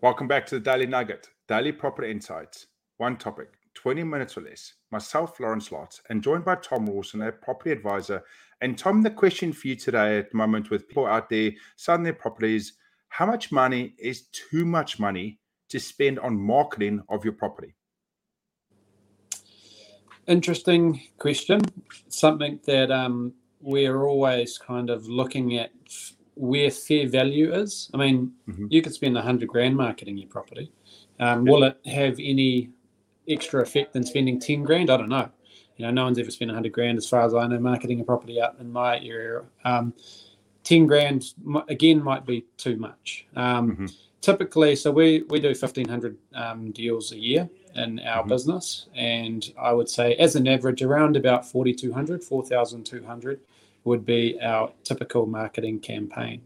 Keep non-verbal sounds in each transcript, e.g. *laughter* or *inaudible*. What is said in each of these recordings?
Welcome back to the Daily Nugget, Daily Property Insights. One topic, 20 minutes or less. Myself, Lawrence Lotze, and joined by Tom Rawson, a property advisor. And Tom, the question for you today at the moment with people out there selling their properties, how much money is too much money to spend on marketing of your property? Interesting question. Something that um, we're always kind of looking at where fair value is. I mean, mm-hmm. you could spend a hundred grand marketing your property. Um, yep. Will it have any extra effect than spending ten grand? I don't know. You know, no one's ever spent a hundred grand, as far as I know, marketing a property out in my area. Um, ten grand again might be too much. Um, mm-hmm. Typically, so we we do fifteen hundred um, deals a year in our mm-hmm. business. And I would say, as an average, around about 4,200, 4,200 would be our typical marketing campaign.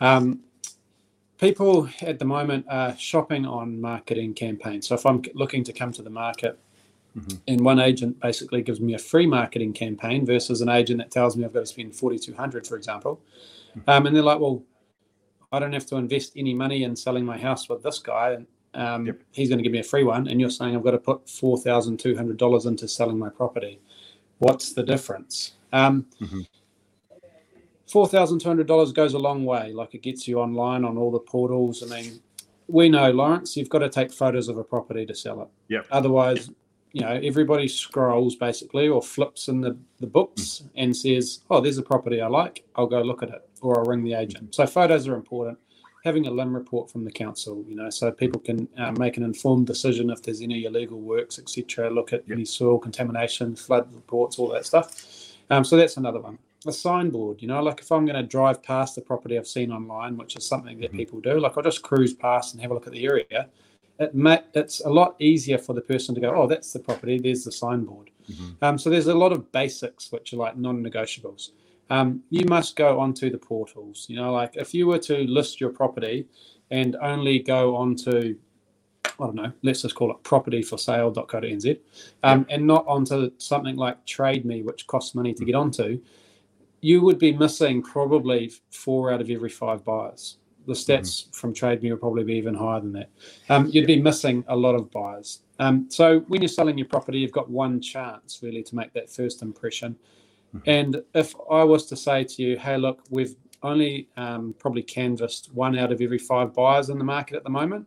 Um, people at the moment are shopping on marketing campaigns. So if I'm looking to come to the market, mm-hmm. and one agent basically gives me a free marketing campaign versus an agent that tells me I've got to spend 4,200, for example, mm-hmm. um, and they're like, well, I don't have to invest any money in selling my house with this guy, and um, yep. he's going to give me a free one, and you're saying I've got to put four thousand two hundred dollars into selling my property. What's the difference? Um, mm-hmm. Four thousand two hundred dollars goes a long way. Like it gets you online on all the portals. I mean, we know Lawrence, you've got to take photos of a property to sell it. Yeah. Otherwise, you know, everybody scrolls basically or flips in the, the books mm. and says, "Oh, there's a property I like. I'll go look at it," or I'll ring the agent. So photos are important having a LIM report from the council, you know, so people can uh, make an informed decision if there's any illegal works, etc. Look at yep. any soil contamination, flood reports, all that stuff. Um, so that's another one. A signboard, you know, like if I'm going to drive past the property I've seen online, which is something that mm-hmm. people do, like I'll just cruise past and have a look at the area. It may, it's a lot easier for the person to go, oh, that's the property. There's the signboard. Mm-hmm. Um, so there's a lot of basics which are like non-negotiables um, you must go onto the portals. You know, like if you were to list your property and only go onto, I don't know, let's just call it propertyforsale.co.nz, um, and not onto something like Trade Me, which costs money to get onto, you would be missing probably four out of every five buyers. The stats mm-hmm. from Trade Me will probably be even higher than that. Um, you'd be missing a lot of buyers. Um, so when you're selling your property, you've got one chance really to make that first impression. Mm-hmm. And if I was to say to you, hey, look, we've only um, probably canvassed one out of every five buyers in the market at the moment,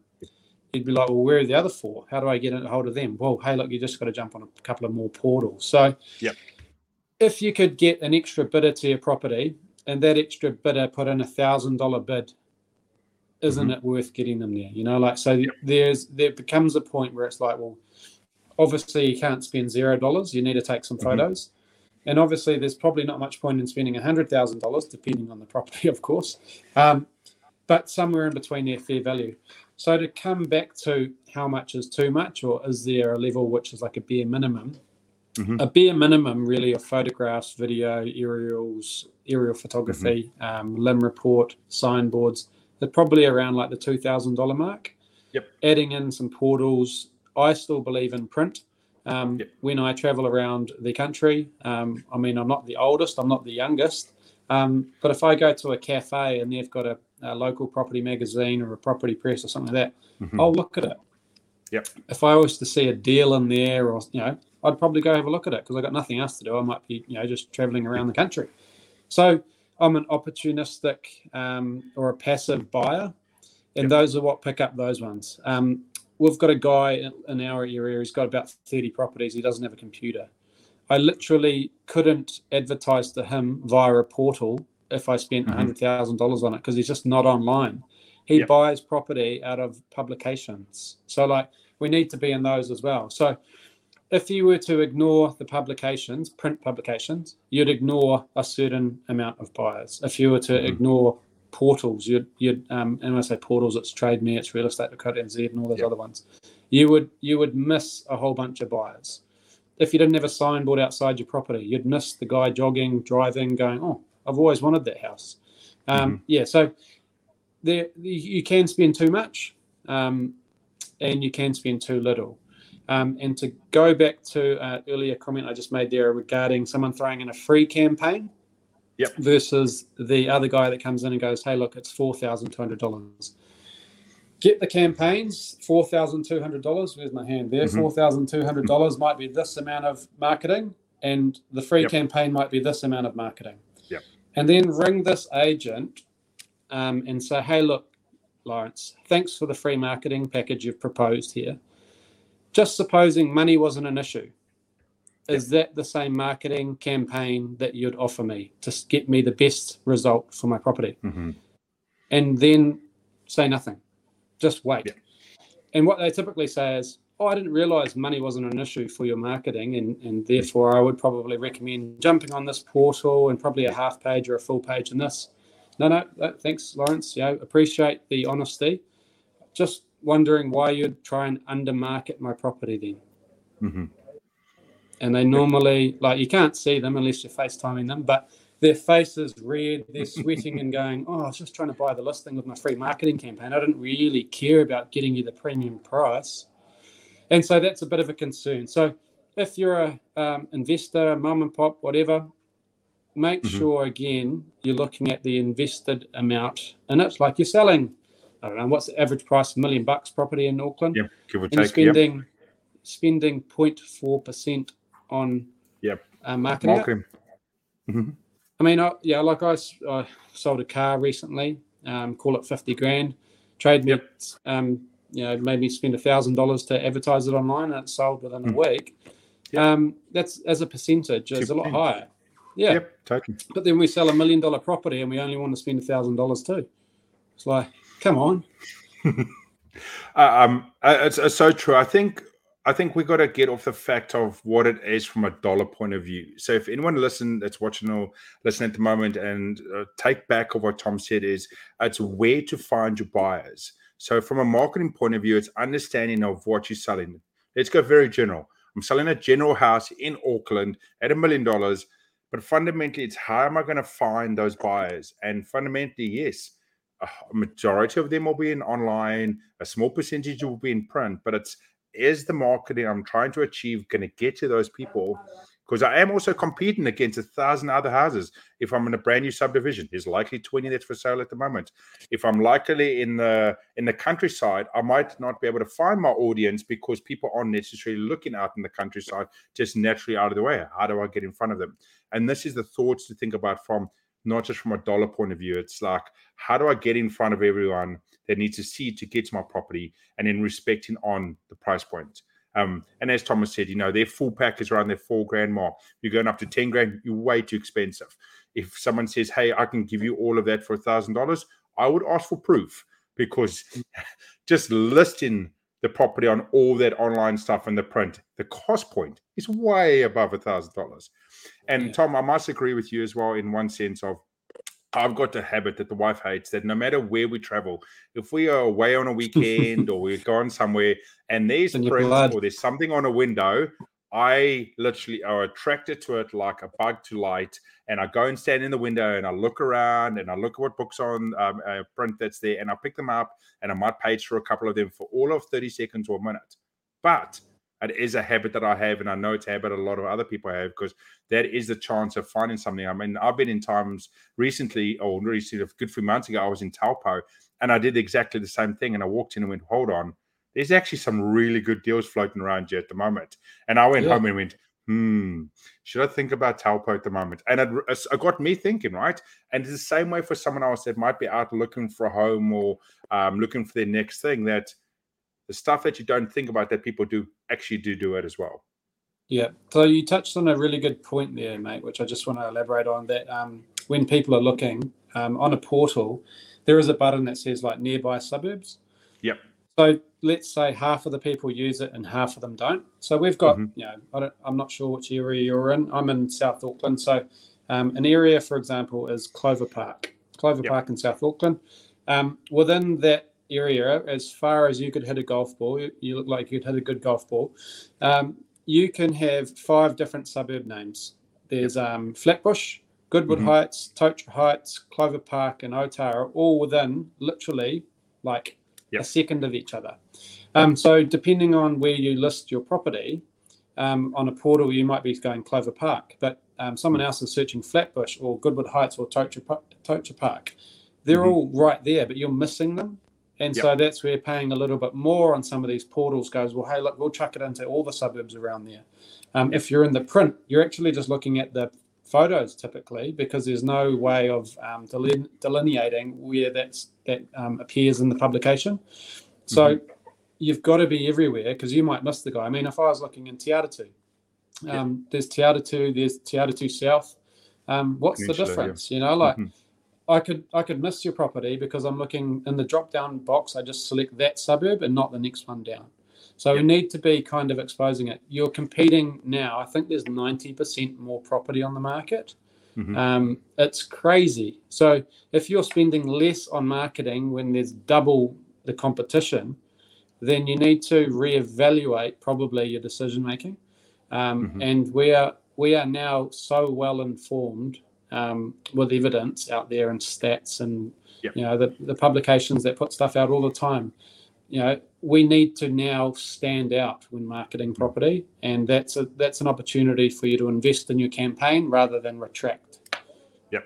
you'd be like, well, where are the other four? How do I get a hold of them? Well, hey, look, you just got to jump on a couple of more portals. So, yep. If you could get an extra bidder to your property and that extra bidder put in a thousand dollar bid, isn't mm-hmm. it worth getting them there? You know, like so yep. there's there becomes a point where it's like, well, obviously you can't spend zero dollars. You need to take some mm-hmm. photos. And obviously, there's probably not much point in spending a $100,000, depending on the property, *laughs* of course, um, but somewhere in between their fair value. So to come back to how much is too much, or is there a level which is like a bare minimum? Mm-hmm. A bare minimum, really, of photographs, video, aerials, aerial photography, mm-hmm. um, LIM report, signboards. They're probably around like the two thousand dollar mark. Yep. Adding in some portals. I still believe in print um, yep. when I travel around the country. Um, I mean, I'm not the oldest, I'm not the youngest, um, but if I go to a cafe and they've got a, a, local property magazine or a property press or something like that, mm-hmm. I'll look at it. Yep. If I was to see a deal in there, or you know, I'd probably go have a look at it because I got nothing else to do. I might be, you know, just traveling around the country. So I'm an opportunistic um, or a passive buyer, and yep. those are what pick up those ones. Um, we've got a guy in our area who's got about 30 properties. He doesn't have a computer. I literally couldn't advertise to him via a portal if I spent mm-hmm. $100,000 on it because he's just not online. He yep. buys property out of publications. So, like, we need to be in those as well. So, if you were to ignore the publications, print publications, you'd ignore a certain amount of buyers. If you were to mm-hmm. ignore portals, you'd, you'd um, and when I say portals, it's Trade Me, it's Real Estate NZ, and all those yep. other ones. You would you would miss a whole bunch of buyers if you didn't have a signboard outside your property. You'd miss the guy jogging, driving, going, "Oh, I've always wanted that house." Um, mm-hmm. Yeah, so there you can spend too much, um, and you can spend too little. Um, and to go back to uh, earlier comment I just made there regarding someone throwing in a free campaign, Yep. Versus the other guy that comes in and goes, "Hey, look, it's four thousand two hundred dollars." get the campaigns four thousand two hundred dollars. Where's my hand there? Mhm. thousand two hundred dollars might be this amount of marketing, and the free Yep. campaign might be this amount of marketing. Yep. And then ring this agent um, and say, "Hey, look, Lawrence, thanks for the free marketing package you've proposed here. Just supposing money wasn't an issue." Is that the same marketing campaign that you'd offer me to get me the best result for my property? hmm and then say nothing. Just wait. Yeah. And what they typically say is, Oh, I didn't realize money wasn't an issue for your marketing, and, and therefore I would probably recommend jumping on this portal and probably a half page or a full page in this. No, no, no, thanks, Lawrence. You know, appreciate the honesty. Just wondering why you'd try and undermarket my property then. hmm And they normally, like, you can't see them unless you're FaceTiming them, but their face is red, they're *laughs* sweating and going, Oh, I was just trying to buy the listing with my free marketing campaign. I didn't really care about getting you the premium price. And so that's a bit of a concern. So if you're a um, investor, mum and pop, whatever, make Mhm. sure again you're looking at the invested amount and it's like you're selling I don't know what's the average price, a million bucks property in Auckland Yep. Give or take. Yep. spending spending 0.4 percent on Yep. uh, marketing. Marketing. hmm I mean, I, yeah, like I, I sold a car recently, um, call it fifty grand. Trade me, Yep. um, you know, made me spend a thousand dollars to advertise it online, and it sold within a Mm. week. Yep. Um, that's as a percentage it's a lot higher. Yeah, Yep. Totally. but then we sell a million dollar property and we only want to spend a thousand dollars too. It's like, come on. *laughs* Uh, um, uh, it's, it's so true. I think I think we got to get off the fact of what it is from a dollar point of view. So if anyone listen that's watching or listening at the moment and uh, take back of what Tom said is it's where to find your buyers. So from a marketing point of view, it's understanding of what you're selling. Let's go very general. I'm selling a general house in Auckland at a million dollars, but fundamentally, it's how am I going to find those buyers? And fundamentally, yes, a majority of them will be in online, a small percentage will be in print, but it's is the marketing I'm trying to achieve going to get to those people? Because I am also competing against a thousand other houses. If I'm in a brand new subdivision, there's likely 20 that's for sale at the moment. If I'm likely in the in the countryside, I might not be able to find my audience because people aren't necessarily looking out in the countryside, just naturally out of the way. How do I get in front of them? And this is the thoughts to think about from not just from a dollar point of view. It's like, how do I get in front of everyone that needs to see to get to my property and then respecting on the price point? Um, and as Thomas said, you know, their full pack is around their four grand mark. You're going up to 10 grand, you're way too expensive. If someone says, Hey, I can give you all of that for a thousand dollars, I would ask for proof because *laughs* just listing the property on all that online stuff and the print, the cost point is way above a thousand dollars. And Yeah. Tom, I must agree with you as well in one sense of I've got a habit that the wife hates that no matter where we travel, if we are away on a *laughs* weekend or we're gone somewhere and there's print or there's something on a window, I literally are attracted to it like a bug to light. And I go and stand in the window and I look around and I look at what books on um, uh, print that's there and I pick them up and I might page through a couple of them for all of 30 seconds or a minute. But it is a habit that I have, and I know it's a habit a lot of other people have because that is the chance of finding something. I mean, I've been in times recently, or recently, a good few months ago, I was in Taupo and I did exactly the same thing. And I walked in and went, hold on, there's actually some really good deals floating around here at the moment. And I went Yeah. home and went, hmm, should I think about Taupo at the moment? And it, it got me thinking, right? And it's the same way for someone else that might be out looking for a home or um, looking for their next thing that the stuff that you don't think about that people do actually do do it as well. Yeah. So you touched on a really good point there, mate, which I just want to elaborate on. That um, when people are looking um, on a portal, there is a button that says like nearby suburbs. Yep. So let's say half of the people use it and half of them don't. So we've got, Mhm. you know, I don't, I'm not sure which area you're in. I'm in South Auckland. So um, an area, for example, is Clover Park, Clover Yep. Park in South Auckland. Um, within that area, as far as you could hit a golf ball, you, you look like you'd hit a good golf ball. Um, you can have five different suburb names. There's um, Flatbush, Goodwood Mhm. Heights, Totara Heights, Clover Park, and Otara, all within literally like Yep. a second of each other. Um, so depending on where you list your property, um, on a portal you might be going Clover Park, but um, someone else is searching Flatbush or Goodwood Heights or Totara Park. They're Mhm. all right there, but you're missing them And Yep. so that's where paying a little bit more on some of these portals goes, well, hey, look, we'll chuck it into all the suburbs around there. Um, if you're in the print, you're actually just looking at the photos typically because there's no way of um, deline- delineating where that's, that um, appears in the publication. So you've got to be everywhere because you might miss the guy. I mean, if I was looking in Te Atatu, um, there's Te Atatu, there's Te Atatu South. Um, what's the Peninsula, yeah. difference? You know, like Mhm. I could I could miss your property because I'm looking in the drop down box. I just select that suburb and not the next one down. So we need to be kind of exposing it. You're competing now. I think there's 90% more property on the market. Mhm. Um, it's crazy. So if you're spending less on marketing when there's double the competition, then you need to reevaluate probably your decision making. Um, Mhm. And we are we are now so well informed um, with evidence out there and stats and Yep. you know the, the publications that put stuff out all the time. You know we need to now stand out when marketing property, and that's a that's an opportunity for you to invest in your campaign rather than retract. Yep,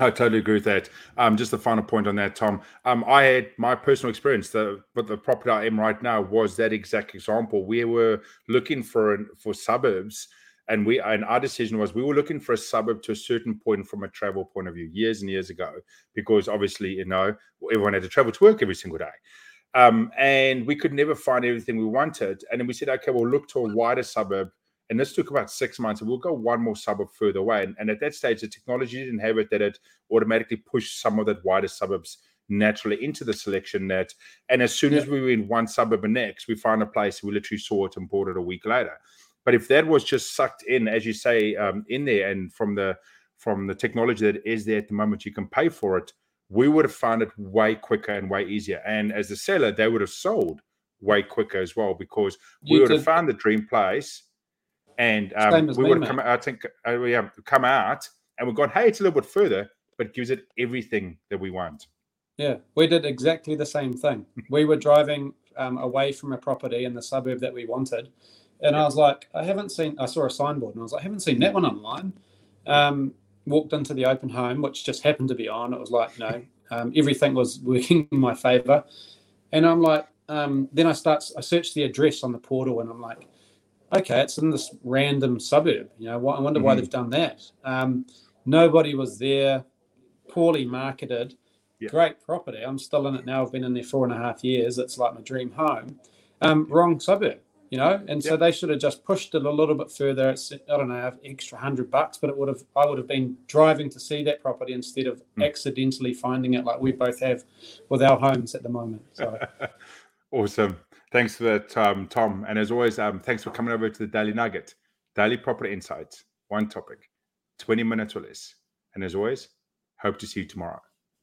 I totally agree with that. Um, just a final point on that, Tom. Um, I had my personal experience. The but the property I am right now was that exact example. We were looking for for suburbs, and we and our decision was we were looking for a suburb to a certain point from a travel point of view years and years ago, because obviously you know everyone had to travel to work every single day. Um, and we could never find everything we wanted. And then we said, okay, we'll look to a wider suburb. And this took about six months, and we'll go one more suburb further away. And, and at that stage, the technology didn't have it that it automatically pushed some of that wider suburbs naturally into the selection net. And as soon as we were in one suburb and next, we found a place, we literally saw it and bought it a week later. But if that was just sucked in, as you say, um, in there, and from the from the technology that is there at the moment, you can pay for it. We would have found it way quicker and way easier. And as the seller, they would have sold way quicker as well because we You would have found the dream place, and um, we would have come. I think uh, we have come out and we've gone, hey, it's a little bit further, but it gives it everything that we want. Yeah, we did exactly the same thing. We were driving um, away from a property in the suburb that we wanted, and I was like, I haven't seen. I saw a signboard, and I was like, I haven't seen that one online. Um, walked into the open home, which just happened to be on. It was like, no, um, everything was *laughs* working in my favor, and I'm like, um, then I start. I search the address on the portal, and I'm like, okay, it's in this random suburb. You know, I wonder why Mhm. they've done that. Um, nobody was there. Poorly marketed Yeah. great property. I'm still in it now. I've been in there four and a half years. It's like my dream home. Um, wrong suburb, you know, and so they should have just pushed it a little bit further. It's I don't know, extra hundred bucks, but it would have I would have been driving to see that property instead of Mm. accidentally finding it like we both have with our homes at the moment. So *laughs* awesome. Thanks for that, um, Tom. And as always, um, thanks for coming over to the Daily Nugget, Daily Property Insights, one topic, 20 minutes or less. And as always, hope to see you tomorrow.